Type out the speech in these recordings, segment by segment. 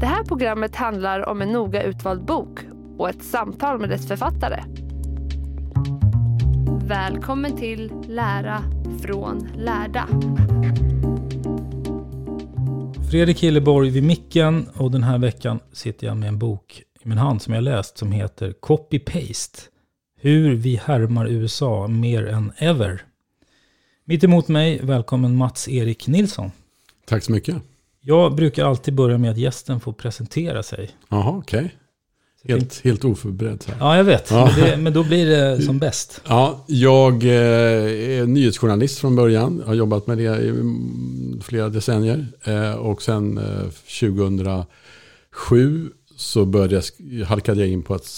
Det här programmet handlar om en noga utvald bok och ett samtal med dess författare. Välkommen till Lära från lärda. Fredrik Hilleborg vid micken och den här veckan sitter jag med en bok i min hand som jag läst som heter Copy-Paste. Hur vi härmar USA mer än ever. Mitt emot mig, välkommen Mats-Erik Nilsson. Tack så mycket. Jag brukar alltid börja med att gästen får presentera sig. Jaha, okej. Okay. Helt, helt oförberedd. Här. Ja, jag vet. Ja. Men, det, men, då blir det som bäst. Ja, jag eh, är nyhetsjournalist från början. Jag har jobbat med det i flera decennier. Eh, och sen 2007 så började jag, halkade jag in på att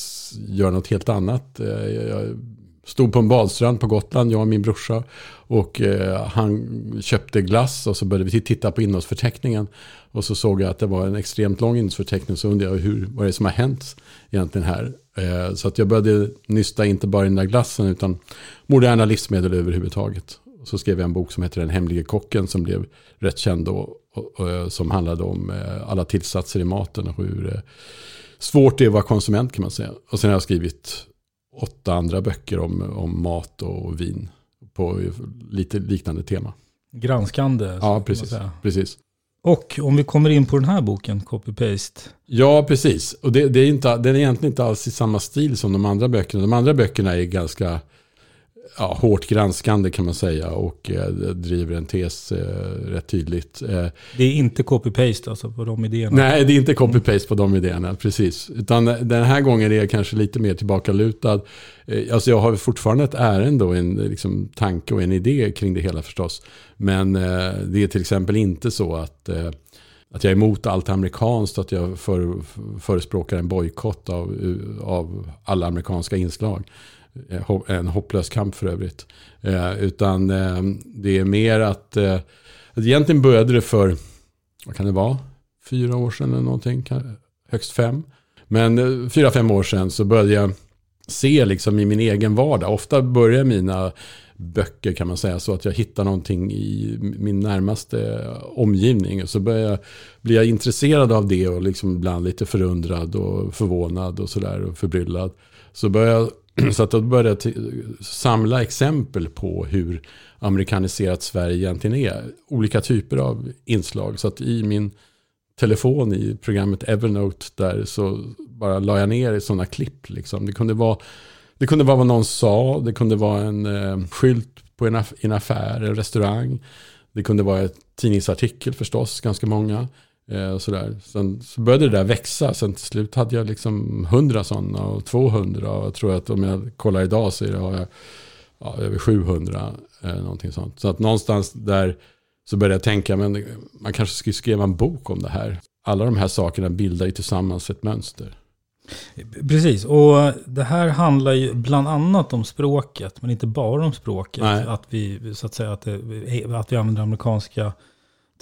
göra något helt annat. Jag stod på en badstrand på Gotland, jag och min brorsa. Och eh, han köpte glass och så började vi titta på innehållsförteckningen. Och så såg jag att det var en extremt lång innehållsförteckning. Så undrade jag hur, vad är det som har hänt egentligen här. Eh, så att jag började nysta inte bara i den där glassen utan moderna livsmedel överhuvudtaget. Och så skrev jag en bok som heter Den hemlige kocken som blev rätt känd då. Och, och, eh, som handlade om eh, alla tillsatser i maten och hur eh, svårt det är att vara konsument kan man säga. Och sen har jag skrivit åtta andra böcker om, om mat och vin på lite liknande tema. Granskande. Ja, precis. precis. Och om vi kommer in på den här boken, Copy-Paste. Ja, precis. Och det, det, är inte, den är egentligen inte alls i samma stil som de andra böckerna. De andra böckerna är ganska ja, hårt granskande kan man säga och eh, driver en tes eh, rätt tydligt. Eh, det är inte copy-paste alltså på de idéerna? Nej, det är inte copy-paste på de idéerna, precis. Utan den här gången är jag kanske lite mer tillbakalutad. Eh, alltså jag har fortfarande ett ärende och en liksom, tanke och en idé kring det hela förstås. Men eh, det är till exempel inte så att eh, att jag är emot allt amerikanskt, att jag för, förespråkar en bojkott av, av alla amerikanska inslag. Eh, en hopplös kamp för övrigt. Eh, utan eh, det är mer att, att egentligen började det för, vad kan det vara, fyra år sedan eller någonting, högst fem. Men fyra, fem år sedan så började jag se liksom i min egen vardag. Ofta börjar mina böcker kan man säga så att jag hittar någonting i min närmaste omgivning. Så börjar jag, blir jag intresserad av det och liksom ibland lite förundrad och förvånad och sådär och förbryllad. Så börjar jag Så att då började jag samla exempel på hur amerikaniserat Sverige egentligen är. Olika typer av inslag. Så att i min telefon i programmet Evernote där så bara la jag ner sådana klipp. Liksom. Det, kunde vara, det kunde vara vad någon sa, det kunde vara en eh, skylt på en, aff en affär, en restaurang. Det kunde vara en tidningsartikel förstås, ganska många. Eh, sådär. Sen så började det där växa. Sen till slut hade jag liksom 100 sådana och 200. Och jag tror att om jag kollar idag så har jag ja, över 700. Eh, någonting sånt. Så att någonstans där så började jag tänka, men man kanske skulle skriva en bok om det här. Alla de här sakerna bildar ju tillsammans ett mönster. Precis, och det här handlar ju bland annat om språket, men inte bara om språket. Nej. Att vi, så att säga, att, det, att vi använder amerikanska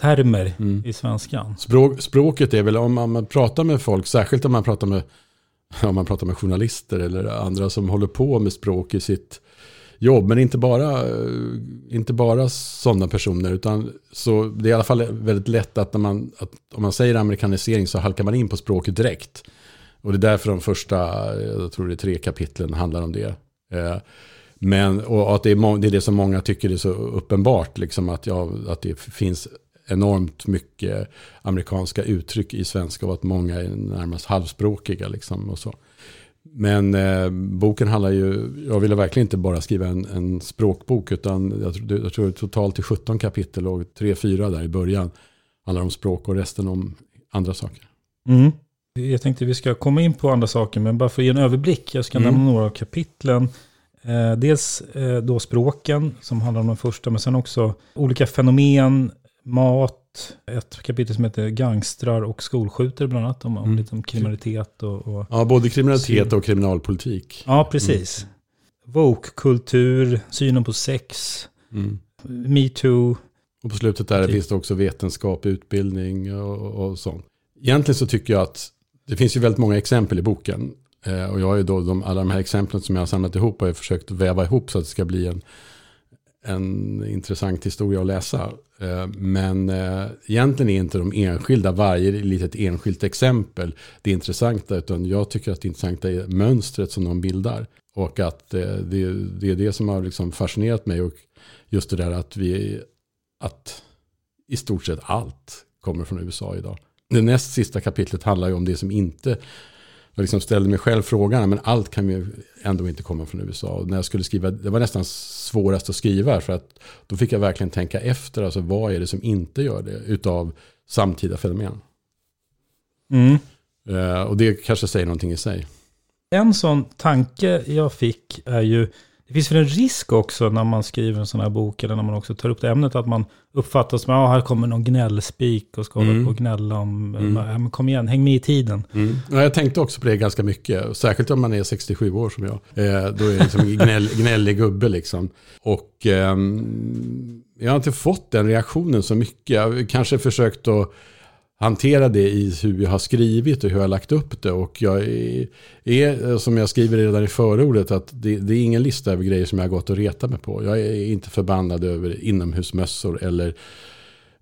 termer Mm. i svenskan. Språk, språket är väl om man, pratar med folk, särskilt om man pratar med, om man pratar med journalister eller andra som håller på med språk i sitt jobb. Men inte bara, inte bara sådana personer. Utan så det är i alla fall väldigt lätt att, när man, att om man säger amerikanisering så halkar man in på språket direkt. Och det är därför de första, jag tror det är tre kapitlen handlar om det. Eh, Men, och att det är, det är det som många tycker är så uppenbart, liksom att, ja, att det finns enormt mycket amerikanska uttryck i svenska och att många är närmast halvspråkiga. Liksom och så. Men eh, boken handlar ju, jag ville verkligen inte bara skriva en, en språkbok utan jag, tror- jag tror totalt till 17 kapitel och 3-4 där i början handlar om språk och resten om andra saker. Mm. Jag tänkte vi ska komma in på andra saker, men bara för att ge en överblick. Jag ska Mm. nämna några av kapitlen. Eh, dels eh, då språken, som handlar om den första, men sen också olika fenomen, mat, ett kapitel som heter gangstrar och skolskjuter bland annat, om, om Mm. lite om kriminalitet och, och Ja, både kriminalitet och kriminalpolitik. Ja, precis. Woke-kultur, synen på sex, Mm. metoo. Och på slutet där Typ. finns det också vetenskap, utbildning och, och sånt. Egentligen så tycker jag att det finns ju väldigt många exempel i boken. Eh, och jag har ju då de, alla de här exemplen som jag har samlat ihop har jag försökt väva ihop så att det ska bli en, en intressant historia att läsa. Eh, men eh, egentligen är inte de enskilda, varje litet enskilt exempel det intressanta. Utan jag tycker att det intressanta är mönstret som de bildar. Och att eh, det, det är det som har liksom fascinerat mig. Och just det där att vi att i stort sett allt kommer från USA idag. Det näst sista kapitlet handlar ju om det som inte, jag liksom ställde mig själv frågan, men allt kan ju ändå inte komma från USA. Och när jag skulle skriva, det var nästan svårast att skriva, för att då fick jag verkligen tänka efter, alltså vad är det som inte gör det, utav samtida fenomen. Mm. Eh, och det kanske säger någonting i sig. En sån tanke jag fick är ju, det finns väl en risk också när man skriver en sån här bok, eller när man också tar upp det ämnet, att man uppfattas som, ja här kommer någon gnällspik och ska hålla Mm. på och gnälla om, Mm. ja, men kom igen, häng med i tiden. Ja, jag tänkte också på det ganska mycket. Särskilt om man är 67 år som jag. Eh, då är jag liksom gnäll, gnällig gubbe liksom. Och ehm, jag har inte fått den reaktionen så mycket. Jag har kanske försökt att hantera det i hur jag har skrivit och hur jag har lagt upp det. Och jag är, som jag skriver redan i förordet, att det, det är ingen lista över grejer som jag har gått och retat mig på. Jag är inte förbannad över inomhusmössor eller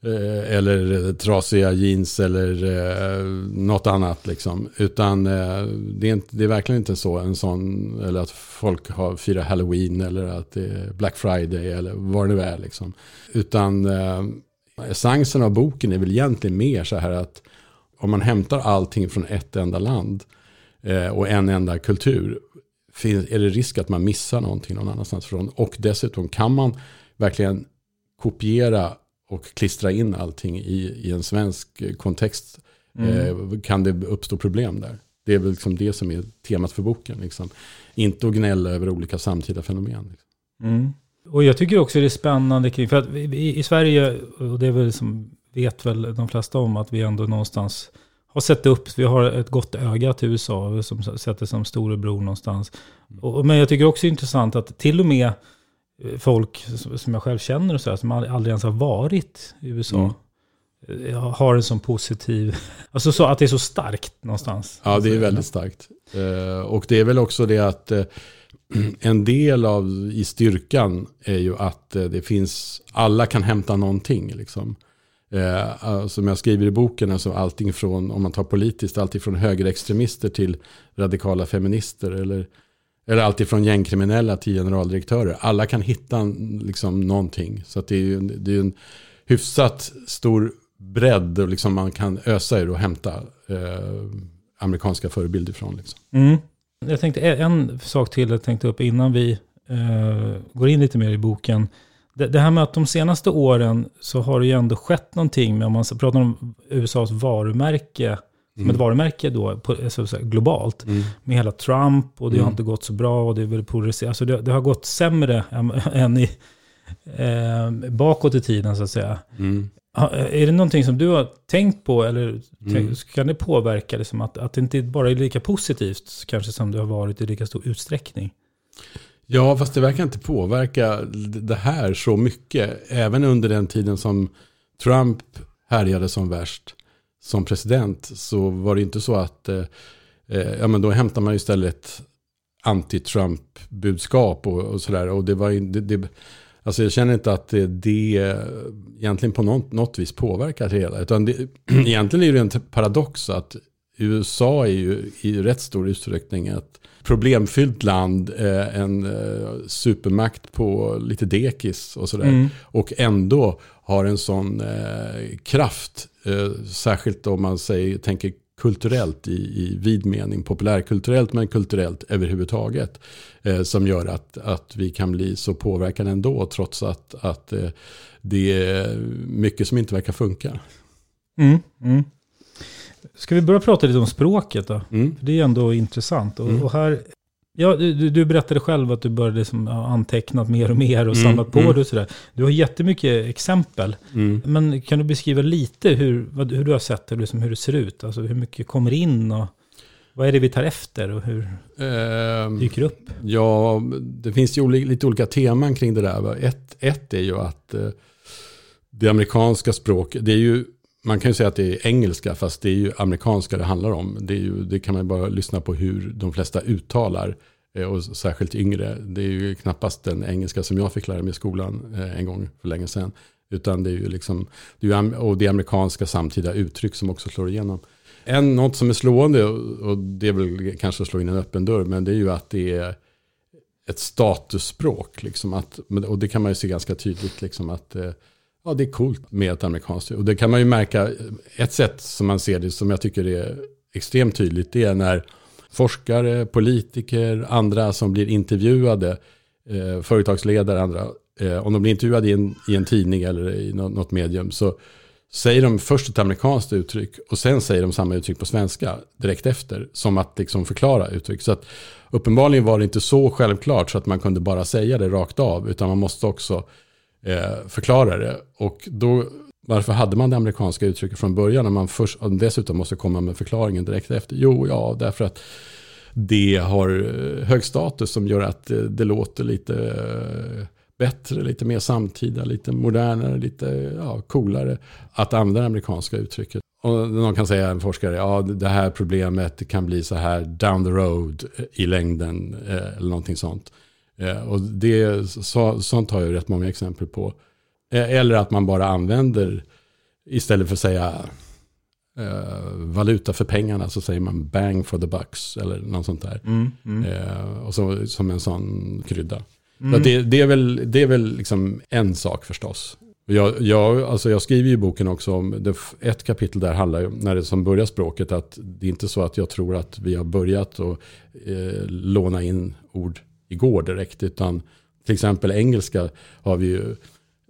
eh, eller trasiga jeans eller eh, något annat. Liksom. Utan eh, det, är inte, det är verkligen inte så. En sån, eller att folk har firar halloween eller att det är Black Friday eller vad det nu är. Liksom. Utan eh, essensen av boken är väl egentligen mer så här att om man hämtar allting från ett enda land eh, och en enda kultur är det risk att man missar någonting någon annanstans från. Och dessutom kan man verkligen kopiera och klistra in allting i, i en svensk kontext eh, kan det uppstå problem där. Det är väl liksom det som är temat för boken. Liksom. Inte att gnälla över olika samtida fenomen. Liksom. Mm. Och jag tycker också det är spännande kring, för att vi, i Sverige, och det är väl som vet väl de flesta om, att vi ändå någonstans har sett upp, vi har ett gott öga till USA, som sätter som storebror någonstans. Och, men jag tycker också det är intressant att till och med eh, folk som- jag själv känner och så här, som aldrig ens har varit i USA, eh, har en sån positiv, alltså så att det är så starkt någonstans. Ja, det är väldigt starkt. Eh, och det är väl också det att en del av i styrkan är ju att eh, det finns, alla kan hämta någonting. Liksom. Eh, ah, som jag skriver i boken, alltså allting från, om man tar politiskt, allting från högerextremister till radikala feminister. Eller, eller alltid från gängkriminella till generaldirektörer. Alla kan hitta liksom, någonting. Så att det är ju en- det är en hyfsat stor bredd och liksom man kan ösa ur och hämta eh, amerikanska förebilder ifrån. Liksom. Mm. Jag tänkte en sak till jag tänkte upp innan vi eh, går in lite mer i boken. Det, det här med att de senaste åren så har det ju ändå skett någonting med, om man pratar om USAs varumärke, som ett varumärke då, på, alltså, så här, globalt, med hela Trump och det har inte gått så bra och det är väl polariserat. Alltså det, det har gått sämre än, än i, eh, bakåt i tiden så att säga. Är det någonting som du har tänkt på eller Mm. kan det påverka liksom att, att det inte bara är lika positivt kanske som det har varit i lika stor utsträckning? Ja, fast det verkar inte påverka det här så mycket. Även under den tiden som Trump härjade som värst som president så var det inte så att eh, eh, ja, men då hämtar man istället anti-Trump-budskap och, och sådär. Och det var det, det, alltså jag känner inte att det, det egentligen på något, något vis påverkar det hela. Utan det, egentligen är det en paradox att USA är ju i rätt stor utsträckning ett problemfyllt land, eh, en eh, supermakt på lite dekis och sådär. Mm. Och ändå har en sån eh, kraft, eh, särskilt om man säger, tänker kulturellt i, i vid mening, populärkulturellt men kulturellt överhuvudtaget. Eh, som gör att, att vi kan bli så påverkade ändå trots att, att eh, det är mycket som inte verkar funka. Mm. Mm. Ska vi börja prata lite om språket då? Mm. För det är ändå intressant. Och, Mm. och här, ja, du, du- berättade själv att du började liksom, ja, antecknat mer och mer och Mm, samlat på mm. och sådär. Du har jättemycket exempel. Mm. Men kan du beskriva lite hur, vad, hur du har sett det, liksom hur det ser ut? Alltså hur mycket kommer in och vad är det vi tar efter och hur Ehm, dyker upp? Ja, det finns ju oli- lite olika teman kring det där. Ett, ett är ju att eh, det amerikanska språket, det är ju, man kan ju säga att det är engelska, fast det är ju amerikanska det handlar om. Det, är ju, det kan man ju bara lyssna på hur de flesta uttalar, eh, och särskilt yngre. Det är ju knappast den engelska som jag fick lära mig i skolan eh, en gång för länge sedan. Utan det är ju liksom, det är och det är amerikanska samtida uttryck som också slår igenom. En, något som är slående, och det är väl kanske att slå in en öppen dörr, men det är ju att det är ett statusspråk. Liksom att, och det kan man ju se ganska tydligt, liksom att eh, ja, det är coolt med ett amerikanskt. Och det kan man ju märka, ett sätt som man ser det som jag tycker är extremt tydligt, det är när forskare, politiker, andra som blir intervjuade, eh, företagsledare, andra, eh, om de blir intervjuade i en, i en tidning eller i något, något medium, så säger de först ett amerikanskt uttryck och sen säger de samma uttryck på svenska direkt efter. Som att liksom förklara uttryck. Så att uppenbarligen var det inte så självklart så att man kunde bara säga det rakt av. Utan man måste också eh, förklara det. Och då, varför hade man det amerikanska uttrycket från början? När man först, dessutom måste komma med förklaringen direkt efter. Jo, ja, därför att det har eh, hög status som gör att eh, det låter lite eh, bättre, lite mer samtida, lite modernare, lite ja, coolare att använda det amerikanska uttrycket. Och någon kan säga, en forskare, ja det här problemet kan bli så här down the road i längden eller någonting sånt. Eh, Och det, så, sånt har jag rätt många exempel på. Eh, Eller att man bara använder, istället för att säga eh, valuta för pengarna så säger man bang for the bucks eller något sånt där. Mm, mm. Eh, och så, som en sån krydda. Mm. Så det, det är väl, det är väl liksom en sak förstås. Jag, jag, alltså jag skriver ju i boken också om, det, ett kapitel där handlar ju om, när det som börjar språket, att det är inte så att jag tror att vi har börjat att eh, låna in ord igår direkt, utan till exempel engelska har vi ju,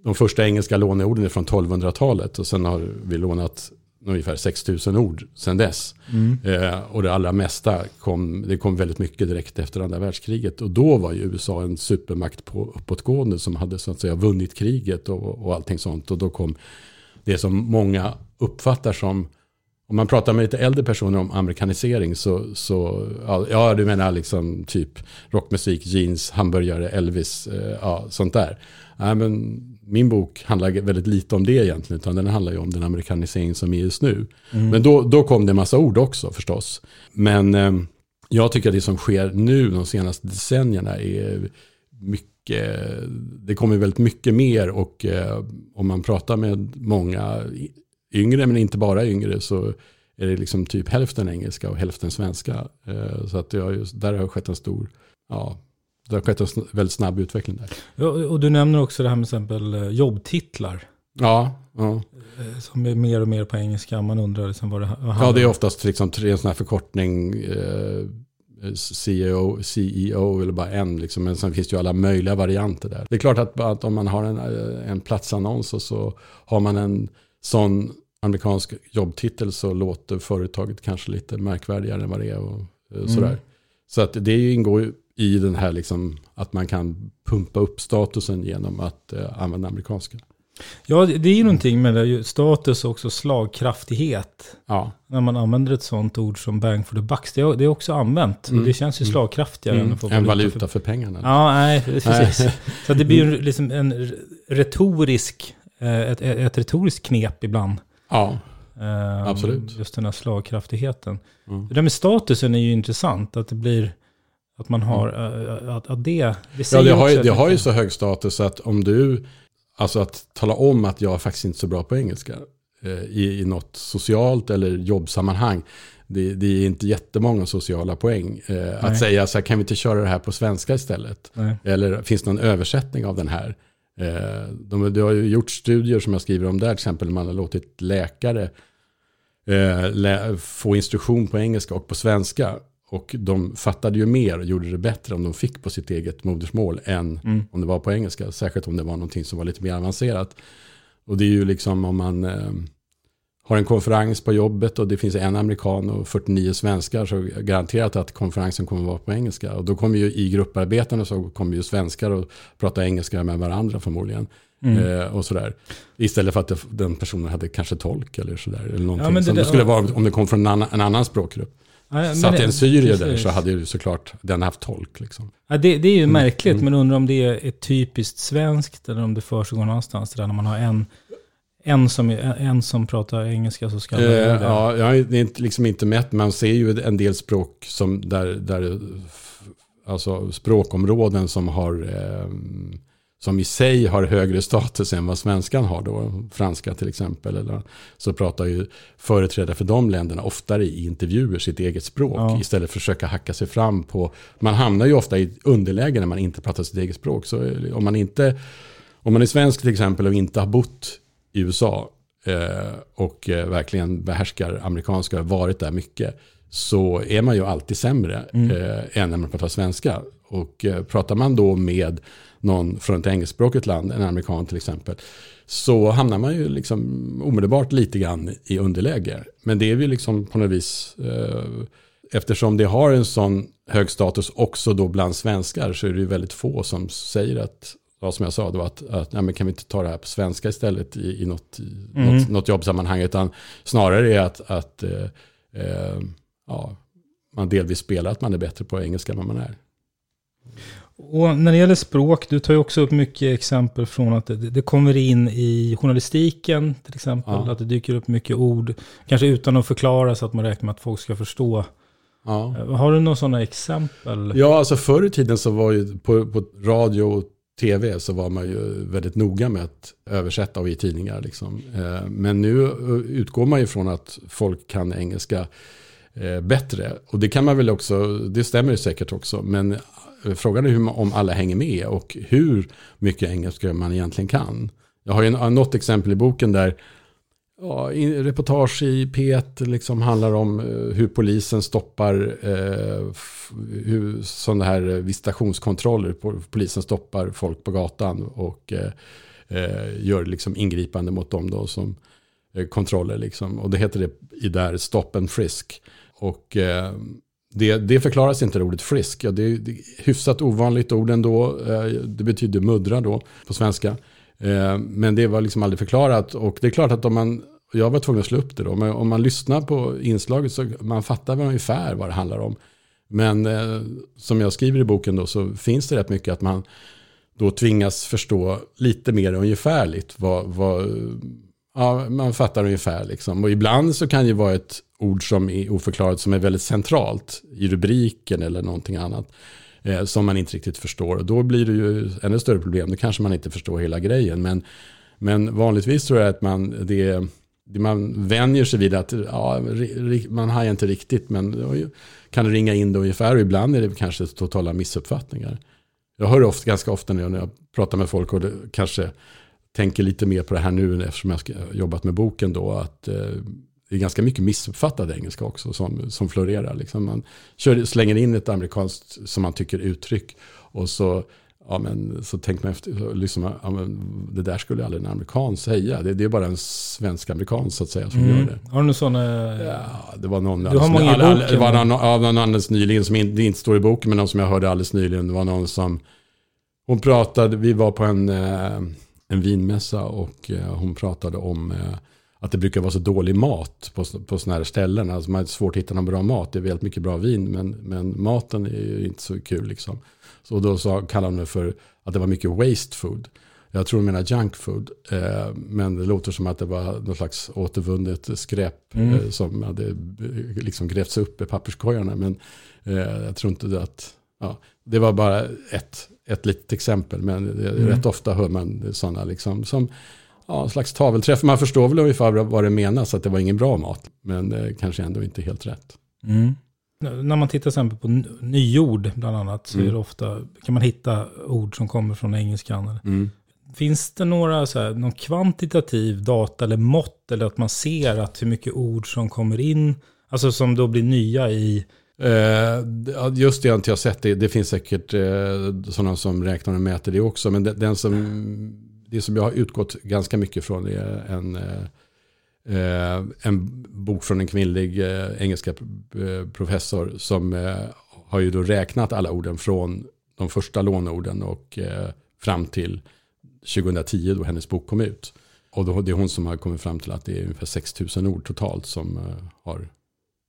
de första engelska låneorden är från 1200-talet och sen har vi lånat ungefär 6000 ord sedan dess. Mm. Eh, och det allra mesta kom, det kom väldigt mycket direkt efter andra världskriget. Och då var ju USA en supermakt på uppåtgående som hade så att säga vunnit kriget och, och allting sånt. Och då kom det som många uppfattar som, om man pratar med lite äldre personer om amerikanisering så, så ja, ja du menar liksom typ rockmusik, jeans, hamburgare, Elvis, eh, ja sånt där. Nej, men min bok handlar väldigt lite om det egentligen, utan den handlar ju om den amerikanisering som är just nu. Men då, då kom det en massa ord också förstås. Men eh, jag tycker att det som sker nu de senaste decennierna är mycket, det kommer väldigt mycket mer och eh, om man pratar med många yngre, men inte bara yngre, så är det liksom typ hälften engelska och hälften svenska. Eh, så att det har just, där har skett en stor, ja, det har skett en väldigt snabb utveckling där. Ja, och du nämner också det här med exempel eh, jobbtitlar. Ja, ja. eh, Som är mer och mer på engelska. Man undrar liksom vad det vad ja handlar det är oftast liksom tre en sån här förkortning, eh, CEO, CEO eller bara en, liksom. men sen finns det ju alla möjliga varianter där. Det är klart att, att om man har en, en platsannons och så har man en sån amerikansk jobbtitel så låter företaget kanske lite märkvärdigare än vad det är och eh, sådär. Mm. Så att det ingår i den här liksom att man kan pumpa upp statusen genom att eh, använda amerikanska. Ja, det är ju någonting med det, status och också slagkraftighet. Ja, När man använder ett sånt ord som bang for the bucks. Det är, det är också använt. Och det känns ju slagkraftigare än att få Mm. valuta valuta för pengarna. Ja, nej, precis. Så det blir ju liksom en retorisk, eh, ett, ett retoriskt knep ibland. Ja, Eh, Absolut. Just den här slagkraftigheten. Mm. Det där med statusen är ju intressant. Att det blir, att man har, eh, att, att det, det ja det, har ju, det har ju så hög status att om du, alltså att tala om att jag är faktiskt inte så bra på engelska eh, i, i något socialt eller jobbsammanhang. Det, det är inte jättemånga sociala poäng. Eh, att säga så här, kan vi inte köra det här på svenska istället? Nej. Eller finns det någon översättning av den här? Eh, de, det har ju gjort studier som jag skriver om där, till exempel man har låtit läkare eh, få instruktion på engelska och på svenska. Och de fattade ju mer och gjorde det bättre om de fick på sitt eget modersmål än om det var på engelska. Särskilt om det var någonting som var lite mer avancerat. Och det är ju liksom om man eh, har en konferens på jobbet och det finns en amerikan och 49 svenskar så garanterat att konferensen kommer att vara på engelska. Och då kommer ju i grupparbeten så kommer ju svenskar och prata engelska med varandra förmodligen. Eh, och sådär. Istället för att det, den personen hade kanske tolk eller sådär. Eller någonting Ja, det som det skulle vara om det kom från en annan, en annan språkgrupp. Ja, Satt en syrier där så hade ju såklart den haft tolk. Liksom. Ja, det, det är Mm. ju märkligt, men undrar om det är typiskt svenskt eller om det försiggår någonstans. Där när man har en, en, som, en som pratar engelska så ska Eh, ja, jag är inte, liksom inte mätt, man ser ju en del språk som där, där alltså språkområden som har eh, som i sig har högre status än vad svenskan har då, franska till exempel, eller, så pratar ju företrädare för de länderna oftare i intervjuer sitt eget språk Ja. istället för att försöka hacka sig fram på, man hamnar ju ofta i underläge när man inte pratar sitt eget språk, så om man inte, om man är svensk till exempel och inte har bott i USA eh, och eh, verkligen behärskar amerikanska och varit där mycket så är man ju alltid sämre eh, än när man pratar svenska. Och pratar man då med någon från ett engelskspråkigt land, en amerikan till exempel, så hamnar man ju liksom omedelbart lite grann i underläge. Men det är ju liksom på något vis, eftersom det har en sån hög status också då bland svenskar så är det ju väldigt få som säger att Ja, som jag sa då, att, att nej, men kan vi inte ta det här på svenska istället i, i, något, i något, något jobbsammanhang. Utan snarare är att, att eh, eh, ja, man delvis spelar att man är bättre på engelska än vad man är. Och när det gäller språk, du tar ju också upp mycket exempel från att det, det kommer in i journalistiken till exempel. Ja. Att det dyker upp mycket ord, kanske utan att förklara så att man räknar med att folk ska förstå. Ja. Har du några sådana exempel? Ja, alltså förr i tiden så var ju på, på radio och tv så var man ju väldigt noga med att översätta och i tidningar. Liksom. Eh, men nu eh, utgår man ju från att folk kan engelska eh, bättre. Och det kan man väl också, det stämmer ju säkert också. Men frågan är hur, om alla hänger med och hur mycket engelska man egentligen kan. Jag har ju något exempel i boken där Ja, reportage i P1 liksom handlar om eh, hur polisen stoppar eh, hur sådana här visitationskontroller. Polisen stoppar folk på gatan och eh, eh, gör liksom ingripande mot dem då som eh, kontroller. Liksom. Och det heter det i där stop and frisk. Och eh, det, det förklaras inte ordet frisk. Ja, det, är- det är hyfsat ovanligt ord ändå. Eh, det betyder muddra då på svenska. Eh, men det var liksom aldrig förklarat. Och det är klart att om man, jag var tvungen att slå upp det då, men om man lyssnar på inslaget så man fattar väl ungefär vad det handlar om. Men eh, som jag skriver i boken då så finns det rätt mycket att man då tvingas förstå lite mer ungefärligt vad, vad ja, man fattar ungefär liksom. Och ibland så kan det ju vara ett ord som är oförklarat som är väldigt centralt i rubriken eller någonting annat eh, som man inte riktigt förstår. Och då blir det ju ännu större problem. Då kanske man inte förstår hela grejen. Men, men vanligtvis tror jag att man, det, det man vänjer sig vid att ja, man har inte riktigt, men kan ringa in det ungefär. Och ibland är det kanske totala missuppfattningar. Jag hör ofta, ganska ofta när jag, när jag pratar med folk och det, kanske tänker lite mer på det här nu eftersom jag har jobbat med boken då. Att eh, det är ganska mycket missuppfattad engelska också som, som florerar. Liksom man kör, slänger in ett amerikanskt som man tycker uttryck och så, ja, men, så tänker man efter, liksom, ja, men, det där skulle aldrig en amerikan säga. Det, det är bara en svensk-amerikan så att säga som gör det. Har du några sådana? Ja, det var någon, Du har många all- all- det var va? någon, ja, någon alldeles nyligen som in, det inte står i boken, men någon som jag hörde alldeles nyligen. Det var någon som, hon pratade, vi var på en, eh, en vinmässa och eh, hon pratade om eh, att det brukar vara så dålig mat på, på sådana här ställen. Alltså man har svårt att hitta någon bra mat. Det är väldigt mycket bra vin men, men maten är ju inte så kul liksom. Så då så kallade hon det för att det var mycket waste food. Jag tror hon menar junk food. Eh, men det låter som att det var något slags återvunnet skräp mm. eh, som hade eh, liksom grävts upp i papperskorgarna. Men eh, jag tror inte att, ja, det var bara ett, ett litet exempel. Men mm. rätt ofta hör man sådana liksom som ja, en slags tavelträff. Man förstår väl ungefär vad det menas, att det var ingen bra mat. Men eh, kanske ändå inte helt rätt. Mm. När man tittar exempel på nyord bland annat så mm. är det ofta, kan man hitta ord som kommer från engelskan. Mm. Finns det några, så här, någon kvantitativ data eller mått eller att man ser att hur mycket ord som kommer in, alltså som då blir nya i Uh, just det har inte jag sett. Det, det finns säkert uh, sådana som räknar och mäter det också. Men det, den som, det som jag har utgått ganska mycket från är en, uh, en bok från en kvinnlig engelska professor. Som har ju då räknat alla orden från de första lånorden och fram till 2010 då hennes bok kom ut. Och då, det är hon som har kommit fram till att det är ungefär 6000 ord totalt som har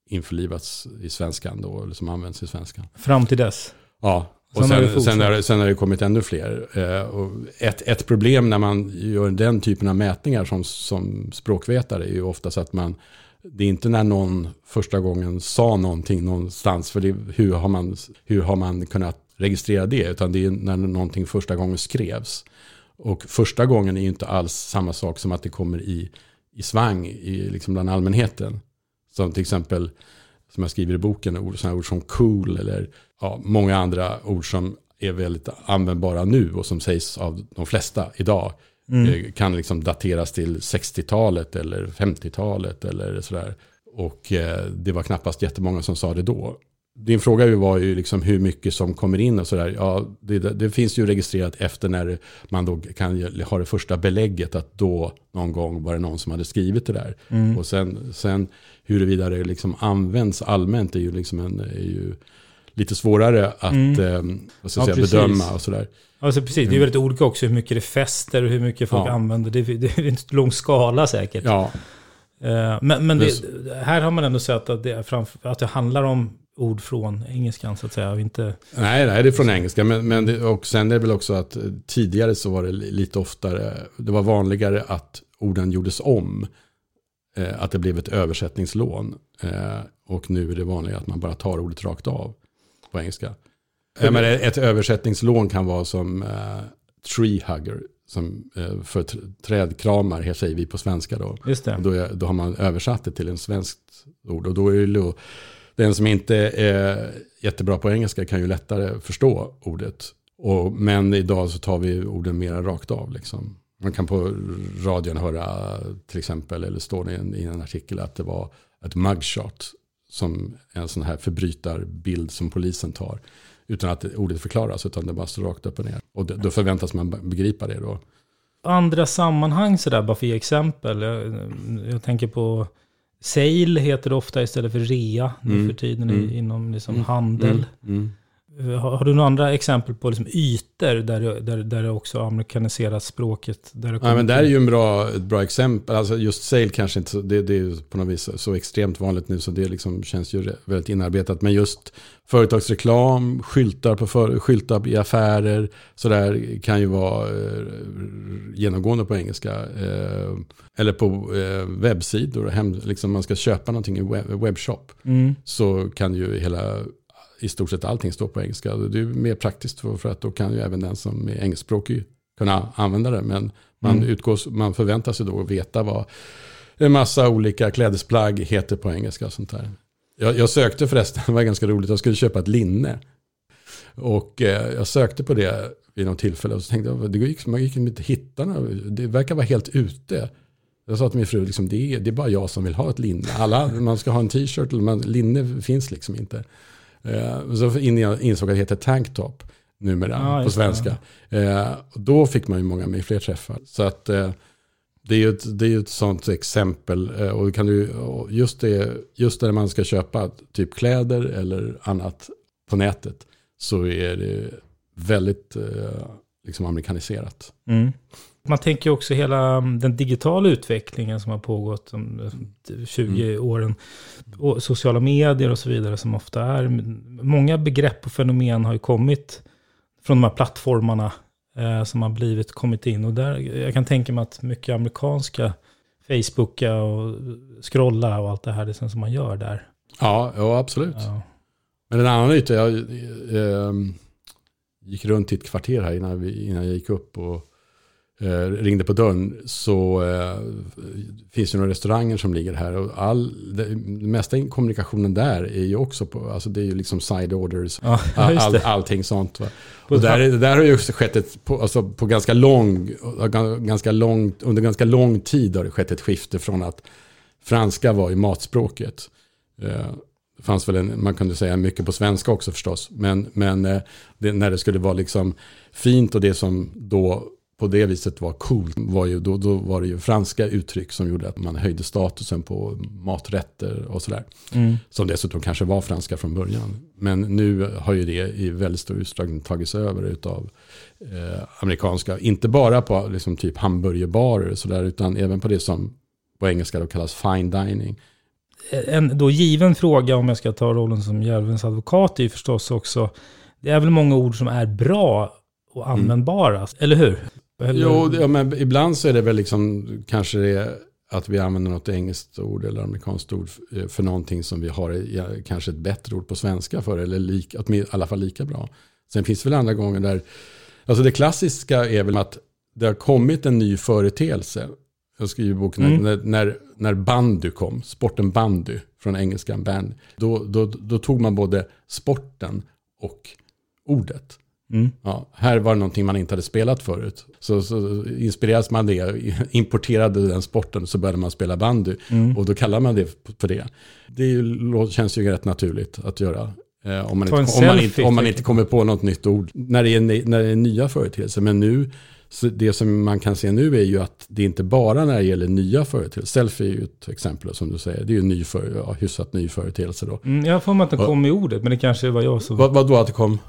införlivats i svenskan då, eller som används i svenskan. Fram till dess? Ja, och sen, sen, har, sen har det kommit ännu fler. Och ett, ett problem när man gör den typen av mätningar som, som språkvetare är ju oftast att man det är inte när någon första gången sa någonting någonstans, för det, hur, har man, hur har man kunnat registrera det, utan det är när någonting första gången skrevs. Och första gången är ju inte alls samma sak som att det kommer i, i svang i, liksom bland allmänheten. Som till exempel, som jag skriver i boken, ord, sådana ord som cool eller ja, många andra ord som är väldigt användbara nu och som sägs av de flesta idag. Mm. Eh, kan liksom dateras till 60-talet eller 50-talet eller sådär. Och eh, det var knappast jättemånga som sa det då din fråga var ju liksom hur mycket som kommer in och sådär. Ja, det, det, finns ju registrerat efter när man då kan ha det första belägget att då någon gång var det någon som hade skrivit det där. Mm. Och sen, sen huruvida det liksom används allmänt är ju, liksom en, är ju lite svårare att, mm. eh, vad ska ja, säga, bedöma och sådär. Alltså precis, det är mm. väldigt olika också hur mycket det fäster och hur mycket folk ja. använder. Det, det är en lång skala säkert. Ja. Eh, men, men det, här har man ändå sett att det, framför, att det handlar om ord från engelskan så att säga. Inte... Nej, nej, det är från engelska. Men, men det, och sen är det väl också att eh, tidigare så var det lite oftare, det var vanligare att orden gjordes om. Eh, att det blev ett översättningslån. Eh, och nu är det vanligare att man bara tar ordet rakt av på engelska. Eh, men ett översättningslån kan vara som eh, tree hugger. Som eh, för trädkramar, här säger vi på svenska då. Just det. Då, är, då har man översatt det till en svenskt ord. Och då är det den som inte är jättebra på engelska kan ju lättare förstå ordet. Och, men idag så tar vi orden mera rakt av. Liksom. Man kan på radion höra till exempel, eller står det i en, i en artikel att det var ett mugshot. Som en sån här förbrytarbild som polisen tar. Utan att ordet förklaras, utan det bara står rakt upp och ner. Och då förväntas man begripa det då. Andra sammanhang sådär, bara för att ge exempel. Jag, jag tänker på Sale heter det ofta istället för rea nu mm. för tiden mm. inom liksom mm. handel. Mm. Har, du några andra exempel på liksom ytor där, där, där det också amerikaniserat språket? Där det ja, men där är ju en bra, ett bra exempel. Alltså just sale kanske inte, det, det är på något vis så extremt vanligt nu så det liksom känns ju väldigt inarbetat. Men just företagsreklam, skyltar, på för, skyltar i affärer, sådär kan ju vara eh, genomgående på engelska. Eh, eller på eh, webbsidor, hem, liksom man ska köpa någonting i web, webbshop. Mm. Så kan ju hela i stort sett allting står på engelska. Det är mer praktiskt för, för att då kan ju även den som är engelskspråkig kunna använda det. Men man, mm. utgår, man förväntar sig då att veta vad en massa olika klädesplagg heter på engelska. Och sånt där. Jag, jag sökte förresten, det var ganska roligt, jag skulle köpa ett linne. Och eh, jag sökte på det vid något tillfälle och så tänkte jag, det gick, man gick inte hitta något, det verkar vara helt ute. Jag sa till min fru, liksom, det, är, det är bara jag som vill ha ett linne. Alla, man ska ha en t-shirt, linne finns liksom inte. Eh, så insåg jag att det heter tanktop numera ah, på svenska. Eh, då fick man ju många med fler träffar. Så att eh, det är ju ett, det är ett sånt exempel. Och kan du, just, det, just när man ska köpa typ kläder eller annat på nätet så är det väldigt liksom amerikaniserat. Mm. Man tänker också hela mm, den digitala utvecklingen som har pågått de 20 mm. åren. Och sociala medier och så vidare som ofta är. Många begrepp och fenomen har ju kommit från de här plattformarna eh, som har blivit, kommit in. Och där, jag kan tänka mig att mycket amerikanska Facebooka och scrolla och allt det här det som man gör där. Ja, ja absolut. Ja. Men en annan yta, jag eh, gick runt i ett kvarter här innan, vi, innan jag gick upp och eh, ringde på dörren. Så eh, finns det några restauranger som ligger här. Och all, det, det mesta kommunikationen där är ju också på, alltså det är ju liksom side orders, ja, all, allting sånt. Va? Och där, där har ju också skett ett, på, alltså på ganska lång, ganska lång, under ganska lång tid har det skett ett skifte från att franska var i matspråket. Eh, det fanns väl en, man kunde säga mycket på svenska också förstås. Men, men eh, det, när det skulle vara liksom fint och det som då på det viset var coolt var ju, då, då var det ju franska uttryck som gjorde att man höjde statusen på maträtter och sådär. Mm. Som dessutom kanske var franska från början. Men nu har ju det i väldigt stor utsträckning tagits över av eh, amerikanska. Inte bara på liksom typ hamburgerbarer och sådär utan även på det som på engelska då kallas fine dining en då given fråga om jag ska ta rollen som djävulens advokat är ju förstås också, det är väl många ord som är bra och mm. användbara, mm. eller hur? Eller? Jo, ja, men ibland så är det väl liksom kanske det att vi använder något engelskt ord eller amerikanskt ord för någonting som vi har kanske ett bättre ord på svenska för, eller lika, i alla fall lika bra. Sen finns det väl andra gånger där, alltså det klassiska är väl att det har kommit en ny företeelse jag skriver i boken mm. när, när, när bandy kom, sporten bandy från engelskan band, då, då, då tog man både sporten och ordet. Mm. Ja, här var det någonting man inte hade spelat förut. Så, så inspirerades man det, importerade den sporten så började man spela bandy. Mm. Och då kallar man det för det. Det känns ju rätt naturligt att göra. Eh, om, man inte, om, man inte, om man inte kommer på något nytt ord. När det är, när det är nya företeelser. Men nu det som man kan se nu är ju att det inte bara när det gäller nya företeelser. Selfie är ju ett exempel som du säger. Det är ju en ny för, ja, hyfsat ny företeelse då. Mm, jag får mig att det kom i ordet, men det kanske var jag som... Vad, vad då att det kom?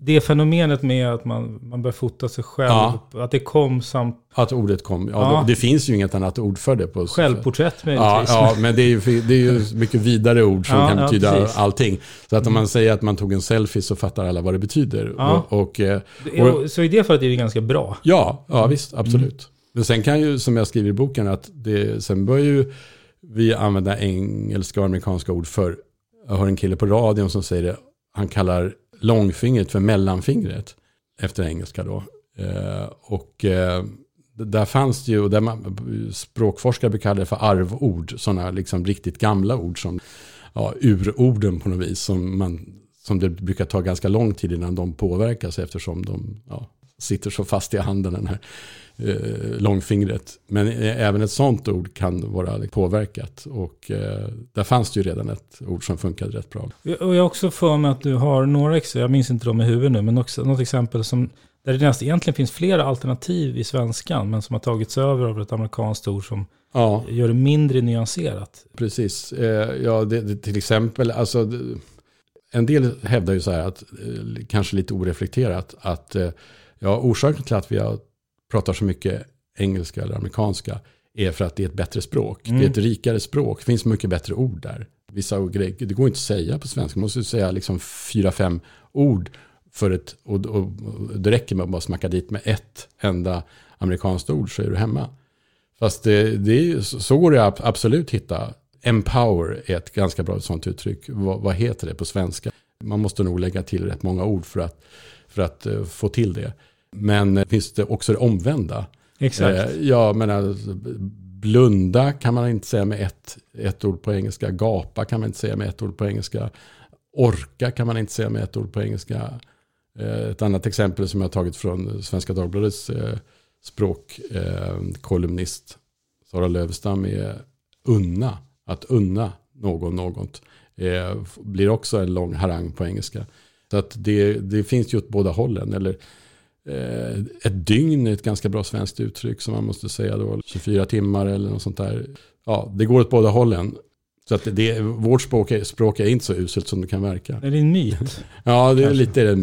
Det fenomenet med att man, man börjar fota sig själv, ja. att det kom samt... Att ordet kom, ja, ja. Det, det, finns ju inget annat ord för det. På, Självporträtt möjligtvis. Ja, ja, men det är, ju, det är ju mycket vidare ord som kan betyda precis. allting. Så att om man säger att man tog en selfie så fattar alla vad det betyder. Och, och, eh, och, så i det fallet är det ganska bra? Ja, ja visst, absolut. Mm. Men sen kan ju, som jag skriver i boken, att det, sen börjar ju vi använda engelska och amerikanska ord för, jag har en kille på radion som säger det, han kallar långfingret för mellanfingret. Efter engelska då. Eh, och eh, där fanns det ju, där man, språkforskare brukar kalla det för arvord. Sådana liksom riktigt gamla ord som ja, urorden på något vis. Som, man, som det brukar ta ganska lång tid innan de påverkas eftersom de ja, sitter så fast i handen. Den här eh, långfingret. Men även ett sånt ord kan vara påverkat. Och eh, där fanns det ju redan ett ord som funkade rätt bra. Och jag har också för mig att du har några exempel, jag minns inte dem i huvudet nu, men också något exempel som där det nästan egentligen finns flera alternativ i svenskan, men som har tagits över av ett amerikanskt ord som ja. gör det mindre nyanserat. Precis. Eh, ja, det, det, till exempel, alltså, en del hävdar ju så här, att, eh, kanske lite oreflekterat, att eh, ja, orsaken till att vi pratar så mycket engelska eller amerikanska är för att det är ett bättre språk. Mm. Det är ett rikare språk. Det finns mycket bättre ord där. Vissa grejer, det går inte att säga på svenska. Man måste säga liksom fyra, fem ord för ett, och, och, och det räcker med att bara smacka dit med ett enda amerikanskt ord så är du hemma. Fast det, det är, så går det absolut hitta. Empower är ett ganska bra sånt uttryck. Vad, vad, heter det på svenska? Man måste nog lägga till rätt många ord för att, för att uh, få till det. Men finns det också det omvända? Exakt. Eh, ja, men blunda kan man inte säga med ett, ett ord på engelska. Gapa kan man inte säga med ett ord på engelska. Orka kan man inte säga med ett ord på engelska. Eh, ett annat exempel som jag tagit från Svenska Dagbladets eh, språkkolumnist Sara Lövstam är unna. Att unna någon något blir också en lång harang på engelska. Så att det, det finns ju åt båda hållen. Eller Eh, ett dygn är ett ganska bra svenskt uttryck som man måste säga då. 24 timmar eller något sånt där. Ja, det går åt båda hållen. Så att det, vårt språk är, språk är inte så uselt som det kan verka. Är det en myt? ja, det är lite det.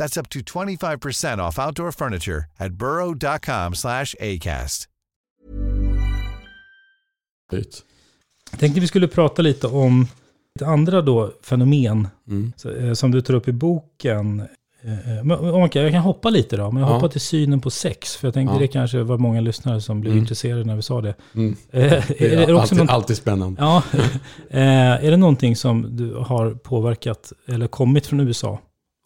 That's up to 25% off outdoor furniture at burrow.com slash ACAST. Jag tänkte vi skulle prata lite om ett andra då fenomen Mm. eh, som du tar upp i boken. Eh, men, Okej, jag kan hoppa lite då, men jag Ja. hoppar till synen på sex. För jag tänkte Ja. det kanske var många lyssnare som blev Mm. intresserade när vi sa det. Mm. Eh, är, Det är det också alltid, någon, alltid spännande. ja, eh, är det någonting som du har påverkat eller kommit från USA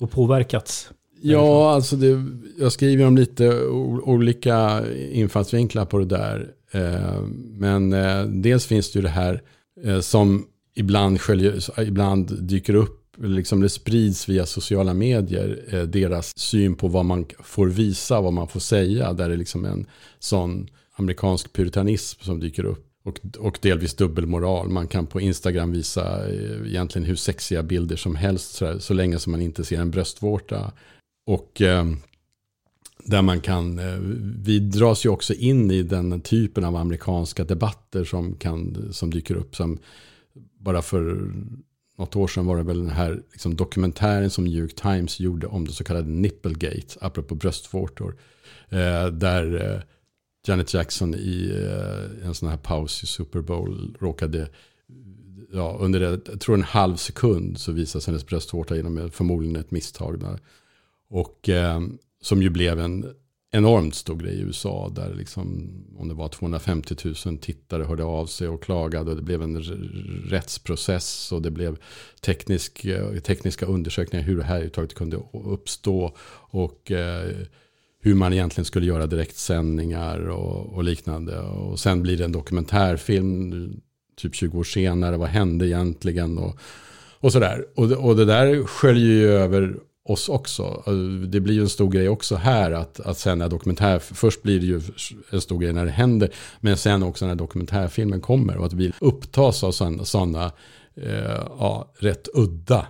och påverkats? Ja, alltså det, jag skriver om lite olika infallsvinklar på det där. Eh, Men eh, dels finns det ju det här eh, som ibland, sköljer, ibland dyker upp, liksom det sprids via sociala medier, eh, deras syn på vad man får visa, vad man får säga. Där det är liksom en sån amerikansk puritanism som dyker upp. Och, och delvis dubbelmoral. Man kan på Instagram visa eh, egentligen hur sexiga bilder som helst så, så länge som man inte ser en bröstvårta. Och eh, där man kan, eh, vi dras ju också in i den typen av amerikanska debatter som, kan, som dyker upp. Som bara för något år sedan var det väl den här liksom, dokumentären som New York Times gjorde om det så kallade Nipplegate, apropå bröstvårtor. Eh, där eh, Janet Jackson i eh, en sån här paus i Super Bowl råkade ja, under jag tror en halv sekund så visas hennes bröstvårta genom förmodligen ett misstag. Där. Och eh, som ju blev en enormt stor grej i USA. Där liksom, om det var 250 000 tittare hörde av sig och klagade. Och det blev en rättsprocess. Och det blev teknisk, eh, tekniska undersökningar hur det här överhuvudtaget kunde uppstå. Och eh, hur man egentligen skulle göra direktsändningar och, och liknande. Och sen blir det en dokumentärfilm typ 20 år senare. Vad hände egentligen? Och, och sådär. Och, det- och det där sköljer ju över oss också. Det blir ju en stor grej också här att, att sen när dokumentär, först blir det ju en stor grej när det händer, men sen också när dokumentärfilmen kommer och att vi upptas av sådana eh, ja, rätt udda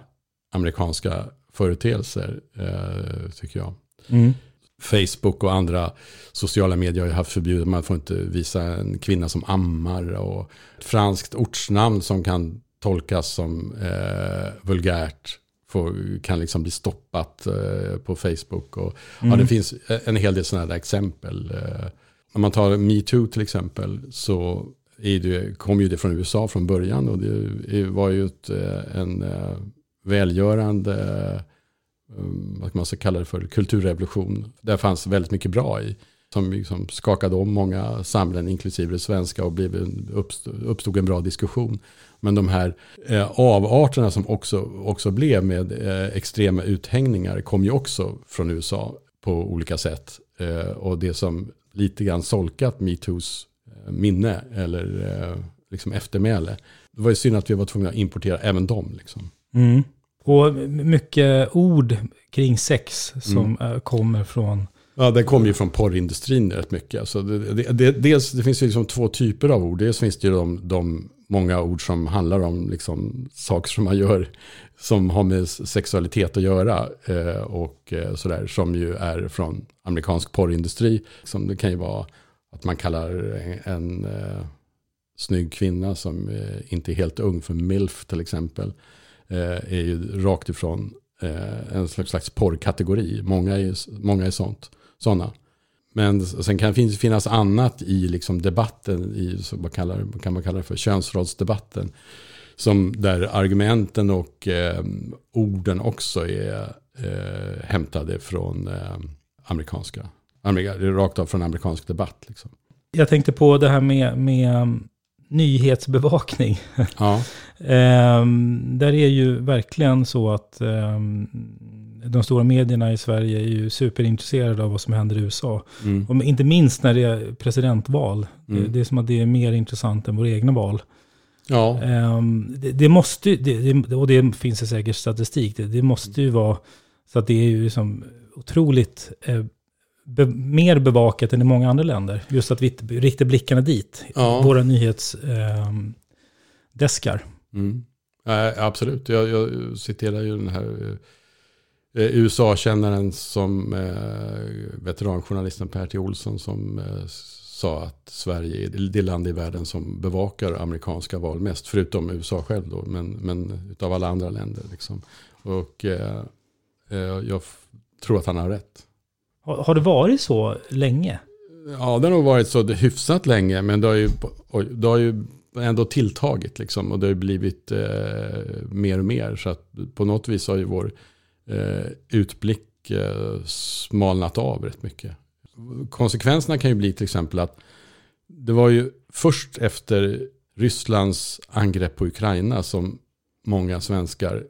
amerikanska företeelser, eh, tycker jag. Mm. Facebook och andra sociala medier har ju haft förbjudet. Man får inte visa en kvinna som ammar. Och ett franskt ortsnamn som kan tolkas som eh, vulgärt får, kan liksom bli stoppat eh, på Facebook. Och, ja, Mm. det finns en hel del sådana där exempel. Eh, om man tar MeToo till exempel så det, kom ju det från USA från början. Och det var ju ett, eh, en eh, välgörande Ehm, vad man ska kalla det för, kulturrevolution. Där fanns väldigt mycket bra i. Som liksom skakade om många samhällen, inklusive det svenska, och blev uppstod, uppstod en bra diskussion. Men de här eh, avarterna som också, också blev med eh, extrema uthängningar kom ju också från USA på olika sätt. eh, och det som lite grann solkat metoos eh, minne eller eh, liksom eftermäle. Det var ju synd att vi var tvungna att importera även dem. Liksom. Mm. Och mycket ord kring sex som mm. kommer från... Ja, det kommer ju från porrindustrin rätt mycket. Alltså det, det, det, dels, det finns ju liksom två typer av ord. Dels finns det ju de, de många ord som handlar om liksom saker som man gör som har med sexualitet att göra eh, och eh, sådär som ju är från amerikansk porrindustri. Som det kan ju vara att man kallar en, en eh, snygg kvinna som eh, inte är helt ung för milf till exempel. Eh, är ju rakt ifrån eh, en slags porrkategori. Många är, många är sånt, sådana. Men sen kan det finnas annat i liksom debatten, i, så vad, kallar, vad kan man kalla det för, könsrollsdebatten. Som där argumenten och eh, orden också är eh, hämtade från eh, amerikanska, amerika, rakt av från amerikansk debatt. Liksom. Jag tänkte på det här med, med nyhetsbevakning. Ja. um, där är ju verkligen så att um, de stora medierna i Sverige är ju superintresserade av vad som händer i USA. Mm. Och inte minst när det är presidentval. Mm. Det, det, är som att det är mer intressant än våra egna val. Ja. Um, det, det, måste, det, och det finns det säkert statistik, det, det måste ju vara så att det är ju liksom otroligt eh, be, mer bevakat än i många andra länder. Just att vi riktar blickarna dit, ja. våra nyhetsdeskar. Ehm, eh, mm. äh, absolut, jag, jag citerar ju den här eh, USA-kännaren som eh, veteranjournalisten Per T. Olsson som eh, sa att Sverige är det land i världen som bevakar amerikanska val mest. Förutom USA själv då, men, men utav alla andra länder. Liksom. Och eh, eh jag tror att han har rätt. Har, har det varit så länge? Ja, det har nog varit så hyfsat länge, men det har ju, det har ju ändå tilltagit. Liksom, och det har blivit eh, mer och mer. Så att på något vis har ju vår eh, utblick eh, smalnat av rätt mycket konsekvenserna kan ju bli till exempel att det var ju först efter Rysslands angrepp på Ukraina som många svenskar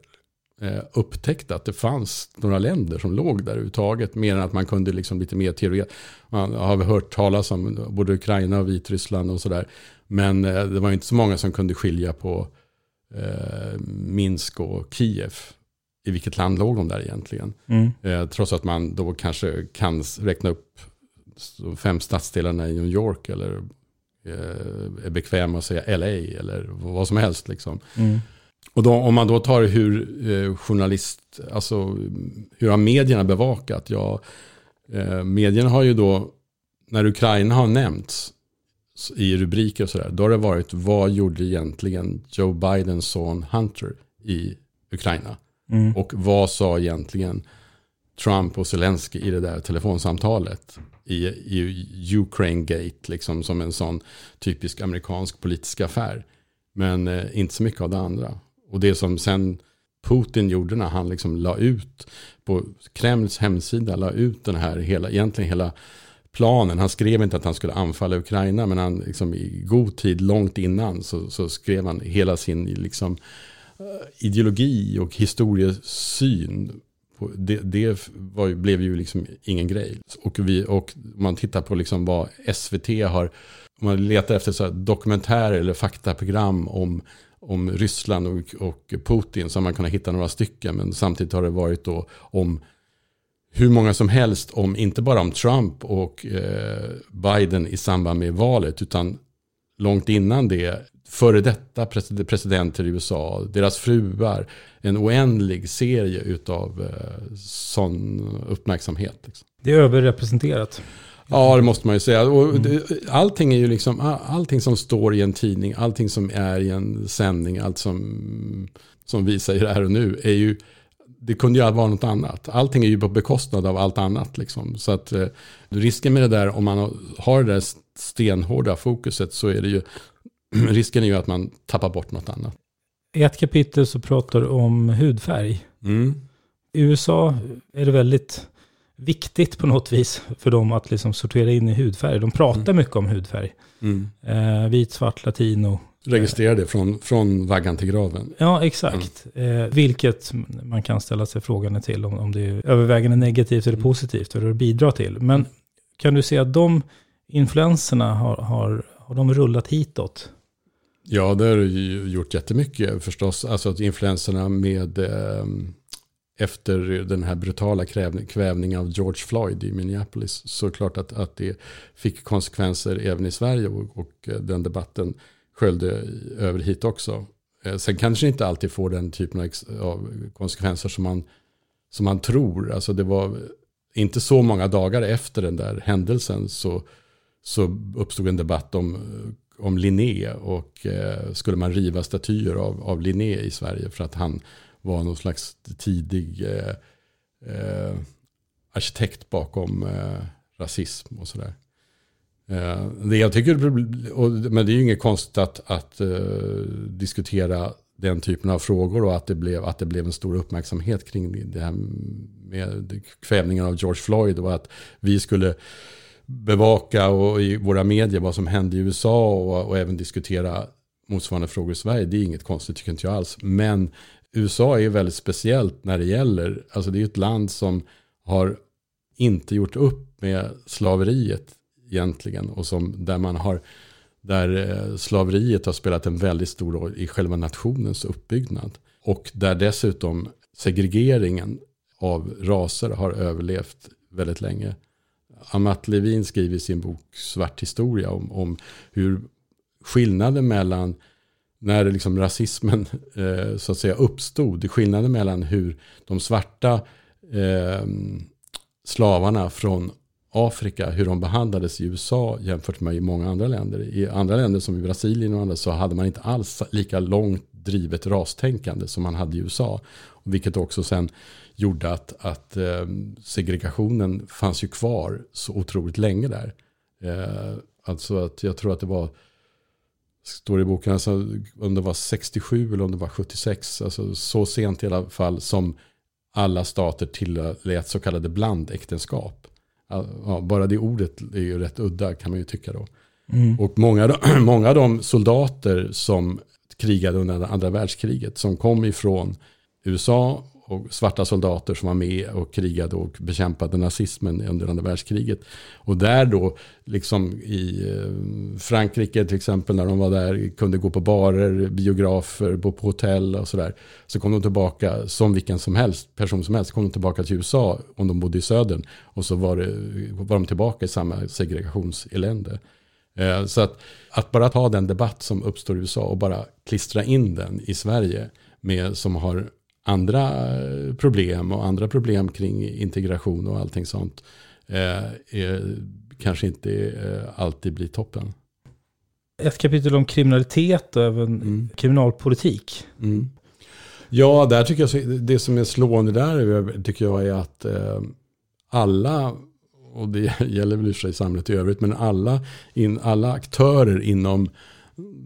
upptäckte att det fanns några länder som låg där överhuvudtaget. Mer än att man kunde liksom lite mer teori. Man har hört talas om både Ukraina och Vitryssland och sådär. Men eh, det var inte så många som kunde skilja på eh, Minsk och Kiev. I vilket land låg de där egentligen? Mm. Eh, trots att man då kanske kan räkna upp fem stadsdelarna i New York eller eh, är bekväma att säga LA eller vad som helst. Liksom. Mm. Och då, om man då tar hur eh, journalist, alltså hur har medierna bevakat? Ja, eh, medierna har ju då, när Ukraina har nämnts i rubriker och sådär, då har det varit vad gjorde egentligen Joe Bidens son Hunter i Ukraina? Mm. Och vad sa egentligen Trump och Zelensky i det där telefonsamtalet? i, i Ukraine Gate, liksom som en sån typisk amerikansk politisk affär. Men eh, inte så mycket av det andra. Och det som sen Putin gjorde när han liksom la ut på Kremls hemsida, la ut den här hela, egentligen hela planen. Han skrev inte att han skulle anfalla Ukraina, men han liksom i god tid, långt innan, så, så skrev han hela sin liksom, eh, ideologi och historiesyn det, det var, blev ju liksom ingen grej. Och, vi, och man tittar på liksom vad SVT har, om man letar efter så dokumentärer eller faktaprogram om, om Ryssland och, och Putin så har man kunnat hitta några stycken. Men samtidigt har det varit då om hur många som helst om, inte bara om Trump och eh, Biden i samband med valet, utan långt innan det, före detta presidenter i USA, deras fruar, en oändlig serie utav eh, sån uppmärksamhet. Liksom. Det är överrepresenterat. Ja, det måste man ju säga. Och allting är ju liksom, allting som står i en tidning, allting som är i en sändning, allt som, som vi säger här och nu är ju, det kunde ju vara något annat. Allting är ju på bekostnad av allt annat. Liksom. Så att eh, risken med det där, om man har det där stenhårda fokuset, så är det ju, risken är ju att man tappar bort något annat. I ett kapitel så pratar du om hudfärg. Mm. I USA är det väldigt viktigt på något vis för dem att liksom sortera in i hudfärg. De pratar mm. mycket om hudfärg. Mm. Eh, vit, svart, latino. Registrera det från, från vaggan till graven. Ja, exakt. Mm. Eh, vilket man kan ställa sig frågan till om, om det är övervägande negativt eller mm. positivt, eller det bidrar till. Men kan du se att de influenserna har, har, har de rullat hitåt? Ja, det har gjort jättemycket förstås. Alltså att influenserna med eh, efter den här brutala kvävningen av George Floyd i Minneapolis. Så klart att, att det fick konsekvenser även i Sverige och, och eh, den debatten sköljde över hit också. Eh, sen kanske inte alltid får den typen av konsekvenser som man, som man tror. Alltså det var inte så många dagar efter den där händelsen så, så uppstod en debatt om, eh, om Linné och eh, skulle man riva statyer av, av Linné i Sverige för att han var någon slags tidig eh, eh, arkitekt bakom eh, rasism och sådär. Eh, det jag tycker, och, men det är ju inget konstigt att, att uh, diskutera den typen av frågor och att det, blev, att det blev en stor uppmärksamhet kring det här med kvävningen av George Floyd och att vi skulle bevaka och i våra medier vad som hände i USA och, och även diskutera motsvarande frågor i Sverige. Det är inget konstigt tycker inte jag alls. Men USA är ju väldigt speciellt när det gäller, alltså det är ett land som har inte gjort upp med slaveriet egentligen och som, där man har där eh, slaveriet har spelat en väldigt stor roll i själva nationens uppbyggnad. Och där dessutom segregeringen av raser har överlevt väldigt länge. Amat Levin skriver i sin bok Svart historia om, om hur skillnaden mellan när liksom rasismen eh, så att säga uppstod, skillnaden mellan hur de svarta eh, slavarna från Afrika, hur de behandlades i USA jämfört med i många andra länder. I andra länder som i Brasilien och andra så hade man inte alls lika långt drivet rastänkande som man hade i USA. Vilket också sen gjorde att, att eh, segregationen fanns ju kvar så otroligt länge där. Eh, alltså att jag tror att det var, står i boken, alltså, om det var 67 eller om det var 76, alltså så sent i alla fall som alla stater tillät så kallade blandäktenskap. Ja, bara det ordet är ju rätt udda kan man ju tycka då. Mm. Och många, många av de soldater som krigade under andra världskriget, som kom ifrån USA och svarta soldater som var med och krigade och bekämpade nazismen under andra världskriget. Och där då, liksom i eh, Frankrike till exempel, när de var där, kunde gå på barer, biografer, bo på hotell och sådär. Så kom de tillbaka, som vilken som helst, person som helst, kom de tillbaka till USA om de bodde i södern. Och så var, det, var de tillbaka i samma segregationselände. Eh, så att, att bara ta den debatt som uppstår i USA och bara klistra in den i Sverige med, som har andra problem och andra problem kring integration och allting sånt eh, är, kanske inte eh, alltid blir toppen. Ett kapitel om kriminalitet och även mm. kriminalpolitik. Mm. Ja, där tycker jag det som är slående där tycker jag är att eh, alla, och det gäller väl i sig samhället i övrigt, men alla, in, alla aktörer inom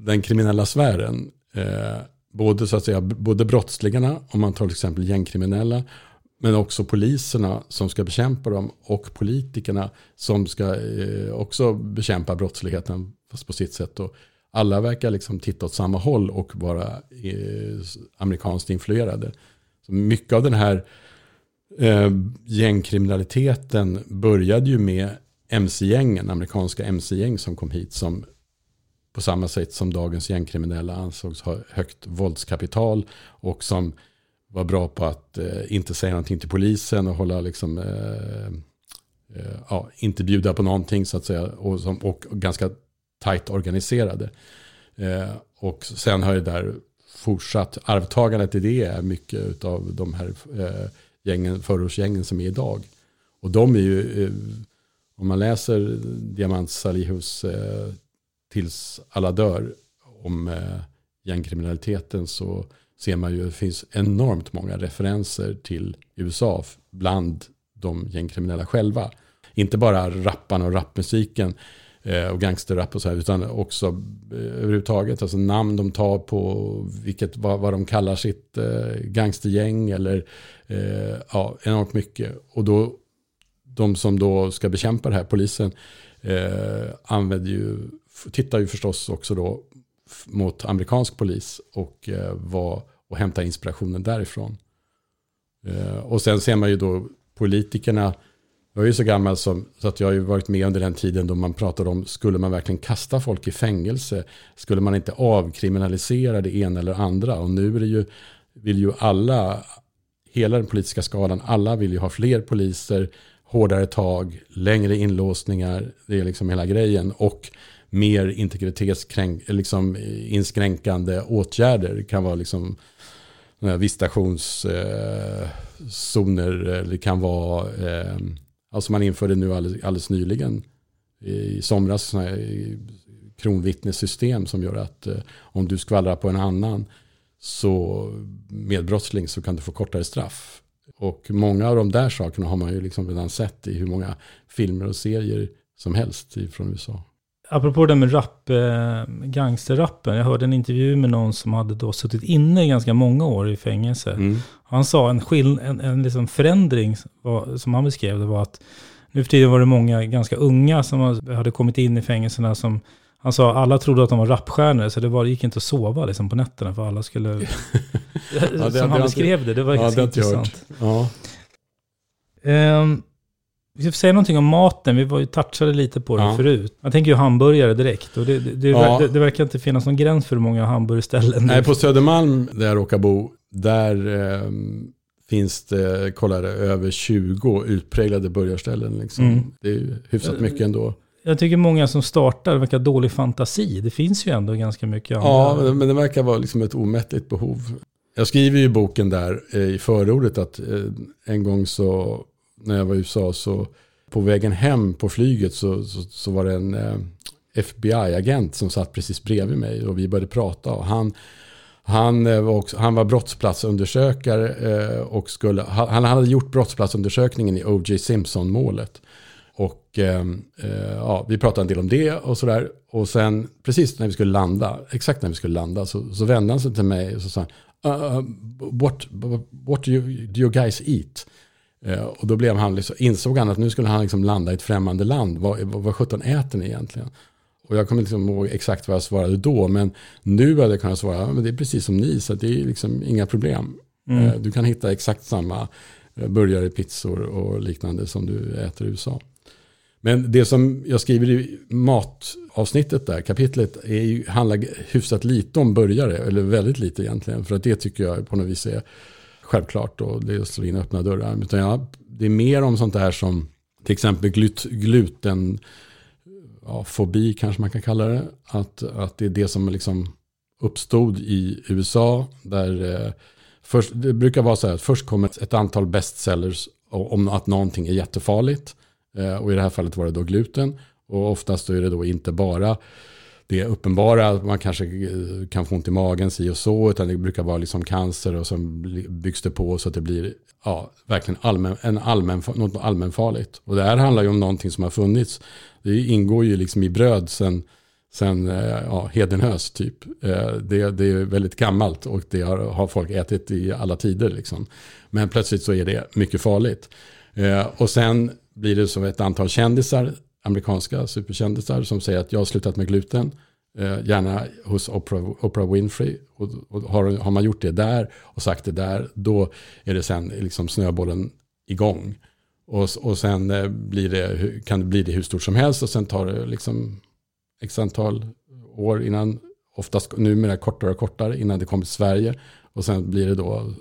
den kriminella sfären eh, både, så att säga, både brottslingarna, om man tar till exempel gängkriminella, men också poliserna som ska bekämpa dem och politikerna som ska eh, också bekämpa brottsligheten fast på sitt sätt. Och alla verkar liksom titta åt samma håll och vara eh, amerikanskt influerade. Så mycket av den här eh, gängkriminaliteten började ju med mc-gängen, amerikanska mc-gäng som kom hit som på samma sätt som dagens gängkriminella ansågs ha högt våldskapital och som var bra på att eh, inte säga någonting till polisen och hålla liksom, eh, eh, ja, inte bjuda på någonting så att säga och, som, och ganska tajt organiserade. Eh, och sen har det där fortsatt, arvtagandet i det är mycket av de här eh, gängen, förortsgängen som är idag. Och de är ju, eh, om man läser Diamant Salihus eh, tills alla dör om eh, gängkriminaliteten så ser man ju att det finns enormt många referenser till USA bland de gängkriminella själva. Inte bara rapparna och rapmusiken eh, och gangsterrap och så här, utan också eh, överhuvudtaget alltså namn de tar på vilket, vad, vad de kallar sitt eh, gangstergäng eller eh, ja, enormt mycket. Och då de som då ska bekämpa det här, polisen, eh, använder ju tittar ju förstås också då mot amerikansk polis och, eh, var, och hämtar inspirationen därifrån. Eh, och sen ser man ju då politikerna Jag är ju så gammal som, så att jag har ju varit med under den tiden då man pratade om, skulle man verkligen kasta folk i fängelse? Skulle man inte avkriminalisera det ena eller andra? Och nu är det ju, vill ju alla, hela den politiska skalan, alla vill ju ha fler poliser, hårdare tag, längre inlåsningar, det är liksom hela grejen. Och mer integritetskränkande, liksom eh, inskränkande åtgärder. Det kan vara liksom eh, visitationszoner, eh, eh, det kan vara, eh, alltså man införde nu alldeles, alldeles nyligen i somras sådana här kronvittnessystem som gör att eh, om du skvallrar på en annan så medbrottsling så kan du få kortare straff. Och många av de där sakerna har man ju liksom redan sett i hur många filmer och serier som helst från USA. Apropå det med rap, eh, gangsterrappen. Jag hörde en intervju med någon som hade då suttit inne i ganska många år i fängelse. Mm. Han sa en, skill, en, en liksom förändring var, som han beskrev det var att nu för tiden var det många ganska unga som hade kommit in i fängelserna som han sa alla trodde att de var rapstjärnor så det, var, det gick inte att sova liksom på nätterna för alla skulle... ja, det, som han beskrev det, det var ja, ganska det intressant. Ja. Um, vi ska säga någonting om maten. Vi var ju touchade lite på det Ja. förut. Jag tänker ju hamburgare direkt. Och det, det, det, Ja. det, verkar inte finnas någon gräns för hur många hamburgerställen. Nej, på Södermalm där jag råkar bo, där eh, finns det, kolla det, över 20 utpräglade burgarställen. Liksom. Mm. Det är ju hyfsat mycket ändå. Jag tycker många som startar verkar dålig fantasi. Det finns ju ändå ganska mycket andra. Ja, men- det verkar vara liksom ett omättligt behov. Jag skriver ju i boken där eh, i förordet att eh, en gång så när jag var i USA så på vägen hem på flyget så, så, så var det en eh, FBI-agent som satt precis bredvid mig och vi började prata och han han eh, var, också, han var brottsplatsundersökare eh, och skulle, han han hade gjort brottsplatsundersökningen i O.J. Simpson-målet. Och ehm, eh, ja, vi pratade en del om det och sådär. Och sen precis när vi skulle landa, exakt när vi skulle landa, så, så vände han sig till mig och så sa han, uh, uh what, what do, you, do you guys eat? Eh, och då blev han liksom, insåg han att nu skulle han liksom landa i ett främmande land. Vad, vad, vad sjutton äter ni egentligen? Och jag kommer inte liksom ihåg exakt vad jag svarade då, men nu hade jag kunnat svara, ja, men det är precis som ni, så det är liksom inga problem. Mm. Eh, Du kan hitta exakt samma eh, burgare, pizzor och liknande som du äter i USA. Men det som jag skriver i matavsnittet där, kapitlet, är ju, handlar hyfsat lite om burgare, eller väldigt lite egentligen, för att det tycker jag på något vis är självklart och det är att slå in öppna dörrar. Utan ja, det är mer om sånt där som till exempel glut, gluten, ja, fobi kanske man kan kalla det. Att, att det är det som liksom uppstod i USA. Där eh, först, det brukar vara så här att först kommer ett, antal bestsellers om att någonting är jättefarligt. Eh, och i det här fallet var det då gluten. Och oftast är det då inte bara det uppenbara, man kanske eh, kan få ont i magen, si och så, utan det brukar vara liksom cancer och sen byggs det på så att det blir ja, verkligen allmän, en allmän, något allmänfarligt. Och det här handlar ju om någonting som har funnits. Det ingår ju liksom i bröd sen, sen eh, ja, hedenhös typ. Eh, det, det är väldigt gammalt och det har, har folk ätit i alla tider. Liksom. Men plötsligt så är det mycket farligt. Och sen blir det som ett antal kändisar, amerikanska superkändisar som säger att jag har slutat med gluten. Eh, gärna hos Oprah, Oprah Winfrey. Och, och har, har man gjort det där och sagt det där, då är det sen liksom snöbollen igång. Och, och sen eh, blir det, kan det bli det hur stort som helst och sen tar det liksom x antal år innan, oftast numera kortare och kortare, innan det kommer till Sverige. Och sen blir det då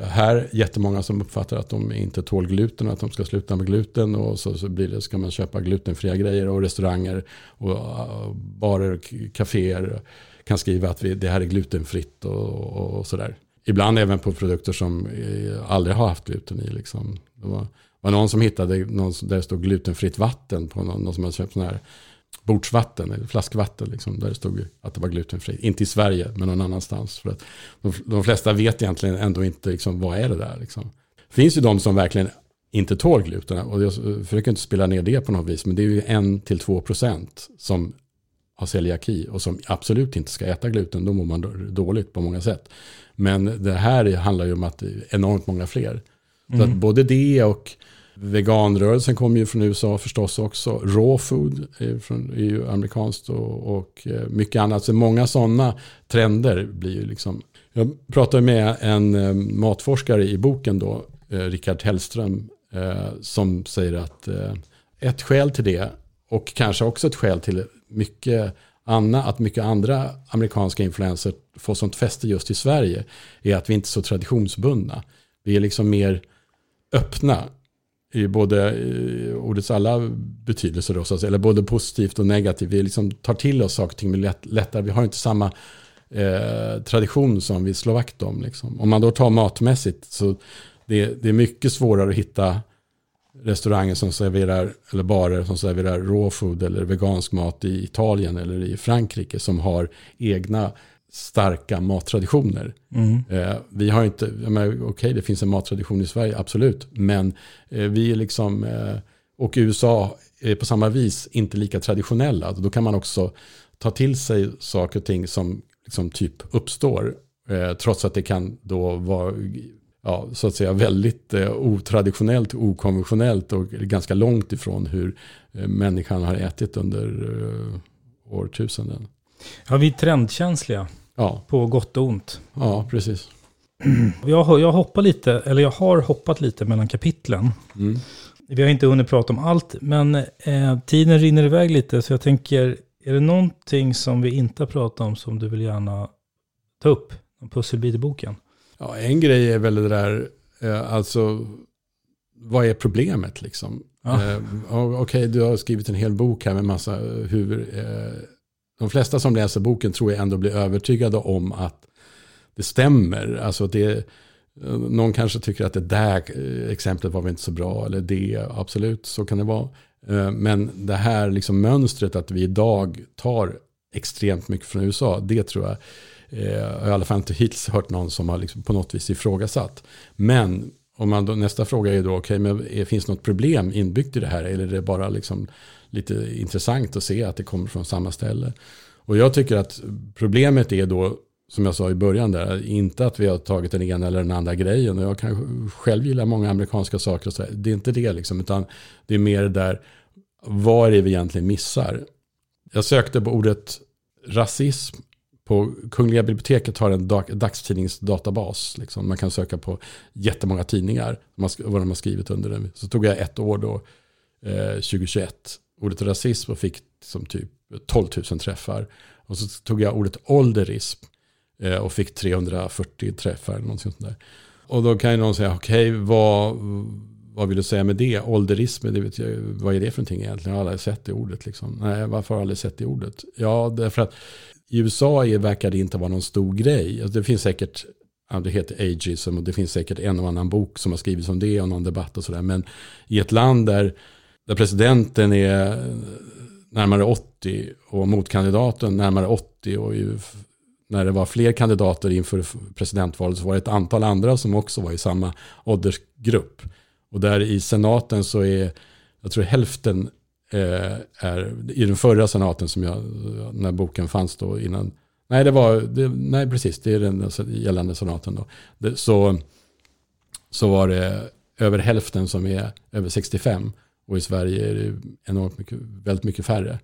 här jättemånga som uppfattar att de inte tål gluten och att de ska sluta med gluten. Och så, så blir det, ska man köpa glutenfria grejer och restauranger och barer och kaféer kan skriva att vi, det här är glutenfritt och, och, och sådär. Ibland även på produkter som eh, aldrig har haft gluten i. Liksom. Det var, var någon som hittade någon där det stod glutenfritt vatten på någon, någon som hade köpt sån här bordsvatten, eller flaskvatten, liksom, där det stod att det var glutenfritt. Inte i Sverige, men någon annanstans. För att de, de flesta vet egentligen ändå inte liksom, vad är det där. Liksom. Det finns ju de som verkligen inte tål gluten. Och jag försöker inte spela ner det på något vis. Men det är ju en till två procent som har celiaki och som absolut inte ska äta gluten. Då mår man då- dåligt på många sätt. Men det här handlar ju om att enormt många fler. Så Mm. att både det och veganrörelsen kommer ju från USA förstås också. Raw food är, från, är ju amerikanskt och, och eh, mycket annat. Så många sådana trender blir ju liksom. Jag pratade med en eh, matforskare i boken då, eh, Rickard Hellström, eh, som säger att ett skäl till det och kanske också ett skäl till mycket Anna, att mycket andra amerikanska influenser får sånt fäste just i Sverige är att vi inte är så traditionsbundna. Vi är liksom mer öppna i både i ordets alla betydelser, då, så att säga, eller både positivt och negativt. Vi liksom tar till oss saker och ting lätt, lättare. Vi har inte samma eh, tradition som vi slår vakt om. Liksom. Om man då tar matmässigt så det, det är mycket svårare att hitta restauranger som serverar, eller barer som serverar raw food eller vegansk mat i Italien eller i Frankrike som har egna starka mattraditioner. Mm. Eh, vi har inte, okej okay, det finns en mattradition i Sverige, absolut, men eh, vi är liksom, eh, och USA är på samma vis inte lika traditionella. Då kan man också ta till sig saker och ting som liksom typ uppstår, trots att det kan då vara ja, så att säga väldigt eh, otraditionellt, okonventionellt och ganska långt ifrån hur eh, människan har ätit under eh, årtusenden. Ja, vi är trendkänsliga. Ja. På gott och ont. Ja, precis. Jag, jag hoppar lite, eller jag har hoppat lite mellan kapitlen. Mm. Vi har inte hunnit prata om allt, men eh, tiden rinner iväg lite. Så jag tänker, är det någonting som vi inte har pratat om som du vill gärna ta upp? En pusselbit i boken? Ja, en grej är väl det där, eh, alltså, vad är problemet liksom? Ja. Eh, Okej, okay, du har skrivit en hel bok här med massa hur... Eh, de flesta som läser boken tror jag ändå blir övertygade om att det stämmer. Alltså det, eh, någon kanske tycker att det där eh, exemplet var väl inte så bra, eller det, absolut, så kan det vara. Eh, men det här liksom mönstret att vi idag tar extremt mycket från USA, det tror jag jag har i alla fall inte hittills hört någon som har liksom på något vis ifrågasatt. Men om man då, nästa fråga är då, okay, men finns något problem inbyggt i det här? Eller är det bara liksom lite intressant att se att det kommer från samma ställe? Och jag tycker att problemet är då, som jag sa i början där, inte att vi har tagit den ena eller den andra grejen. Och jag kan själv gilla många amerikanska saker och så. Det är inte det liksom, utan det är mer där, vad är det vi egentligen missar? Jag sökte på ordet rasism på Kungliga biblioteket har en dagstidningsdatabas. Liksom. Man kan söka på jättemånga tidningar, vad de har skrivit under den. Så tog jag ett år då, eh, 2021, ordet rasism och fick som typ 12 000 träffar. Och så tog jag ordet ålderism eh, och fick 340 träffar. Någonting sånt där. Och då kan ju någon säga, okej, okay, vad, vad vill du säga med det? Ålderism, det vet jag, vad är det för någonting egentligen? Jag har aldrig sett det ordet. Liksom. Nej, varför har jag aldrig sett det ordet? Ja, därför att i USA verkar det inte vara någon stor grej. Alltså, det finns säkert, det heter ageism och det finns säkert en och annan bok som har skrivits om det och någon debatt och sådär. Men i ett land där, där presidenten är närmare 80 och motkandidaten närmare 80 och när det var fler kandidater inför presidentvalet så var det ett antal andra som också var i samma åldersgrupp. Och där i senaten så är, jag tror hälften eh, är i den förra senaten som jag, när boken fanns då innan. Nej, det var, det, nej precis, det är den gällande senaten då. Det, så, så var det över hälften som är över 65. Och i Sverige är det enormt mycket, väldigt mycket färre.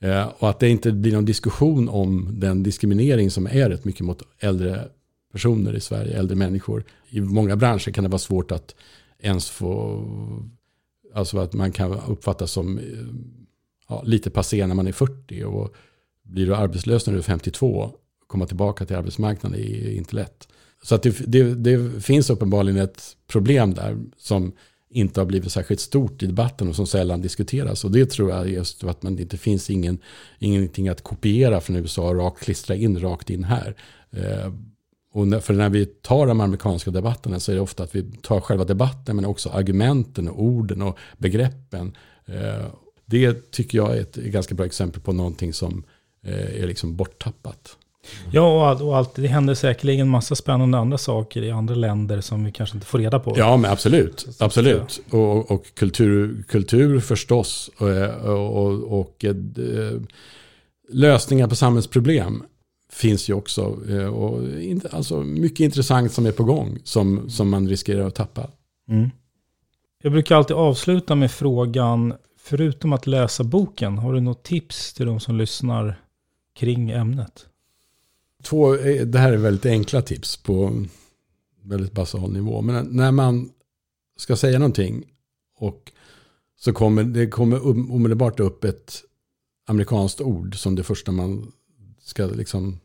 Eh, och att det inte blir någon diskussion om den diskriminering som är rätt mycket mot äldre personer i Sverige, äldre människor. I många branscher kan det vara svårt att ens få Alltså att man kan uppfattas som eh, ja, lite passé när man är 40 och blir du arbetslös när du är 52 komma tillbaka till arbetsmarknaden är inte lätt. Så att det, det, det, finns uppenbarligen ett problem där som inte har blivit särskilt stort i debatten och som sällan diskuteras. Och det tror jag är just att man inte finns ingen, ingenting att kopiera från USA och rakt klistra in rakt in här. Eh, och för när vi tar de amerikanska debatterna så är det ofta att vi tar själva debatten men också argumenten och orden och begreppen. Eh, det tycker jag är ett ganska bra exempel på någonting som eh, är liksom borttappat. Ja, och allt, det händer säkerligen massa spännande andra saker i andra länder som vi kanske inte får reda på. Ja, men absolut. absolut. Och, och kultur, kultur förstås. Och, och, och, och eh, lösningar på samhällsproblem finns ju också. Eh, och alltså mycket intressant som är på gång som, som man riskerar att tappa. Mm. Jag brukar alltid avsluta med frågan, förutom att läsa boken, har du något tips till de som lyssnar kring ämnet? Två, eh, det här är väldigt enkla tips på väldigt basal nivå. Men när man ska säga någonting och så kommer det kommer um, omedelbart upp ett amerikanskt ord som det första man ska liksom,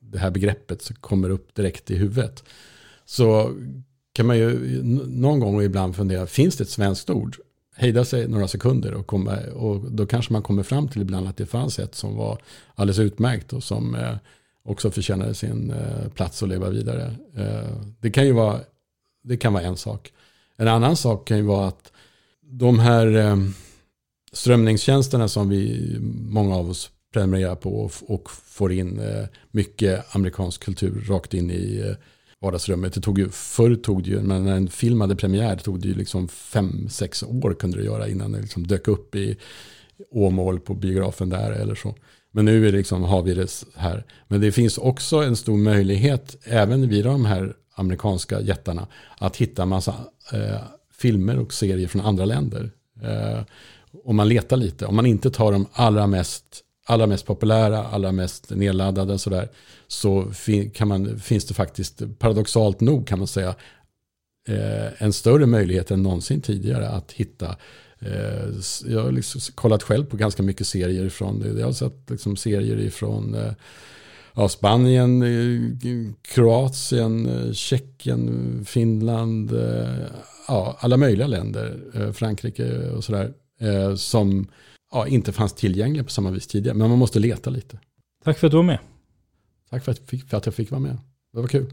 det här begreppet kommer upp direkt i huvudet. Så kan man ju någon gång och ibland fundera, finns det ett svenskt ord? Hejda sig några sekunder och, komma, och då kanske man kommer fram till ibland att det fanns ett som var alldeles utmärkt och som eh, också förtjänade sin eh, plats att leva vidare. Eh, det kan ju vara, det kan vara en sak. En annan sak kan ju vara att de här eh, strömningstjänsterna som vi, många av oss prenumererar på och, får in mycket amerikansk kultur rakt in i vardagsrummet. Det tog ju, förr tog det ju, men när en film hade premiär det tog det ju liksom fem, sex år kunde det göra innan det liksom dök upp i Åmål på biografen där eller så. Men nu är liksom, har vi det här. Men det finns också en stor möjlighet, även vid de här amerikanska jättarna, att hitta massa eh, filmer och serier från andra länder. Eh, om man letar lite, om man inte tar de allra mest, allra mest populära, allra mest nedladdade sådär, så fin, kan man, finns det faktiskt, paradoxalt nog kan man säga, eh, en större möjlighet än någonsin tidigare att hitta eh, jag har liksom kollat själv på ganska mycket serier från, jag har sett liksom serier ifrån eh, ja, Spanien, eh, Kroatien, eh, Tjeckien, Finland, ja, alla möjliga länder, Frankrike och sådär, som ja, inte fanns tillgängliga på samma vis tidigare. Men man måste leta lite. Tack för att du var med. Tack för att, för att jag fick vara med. Det var kul.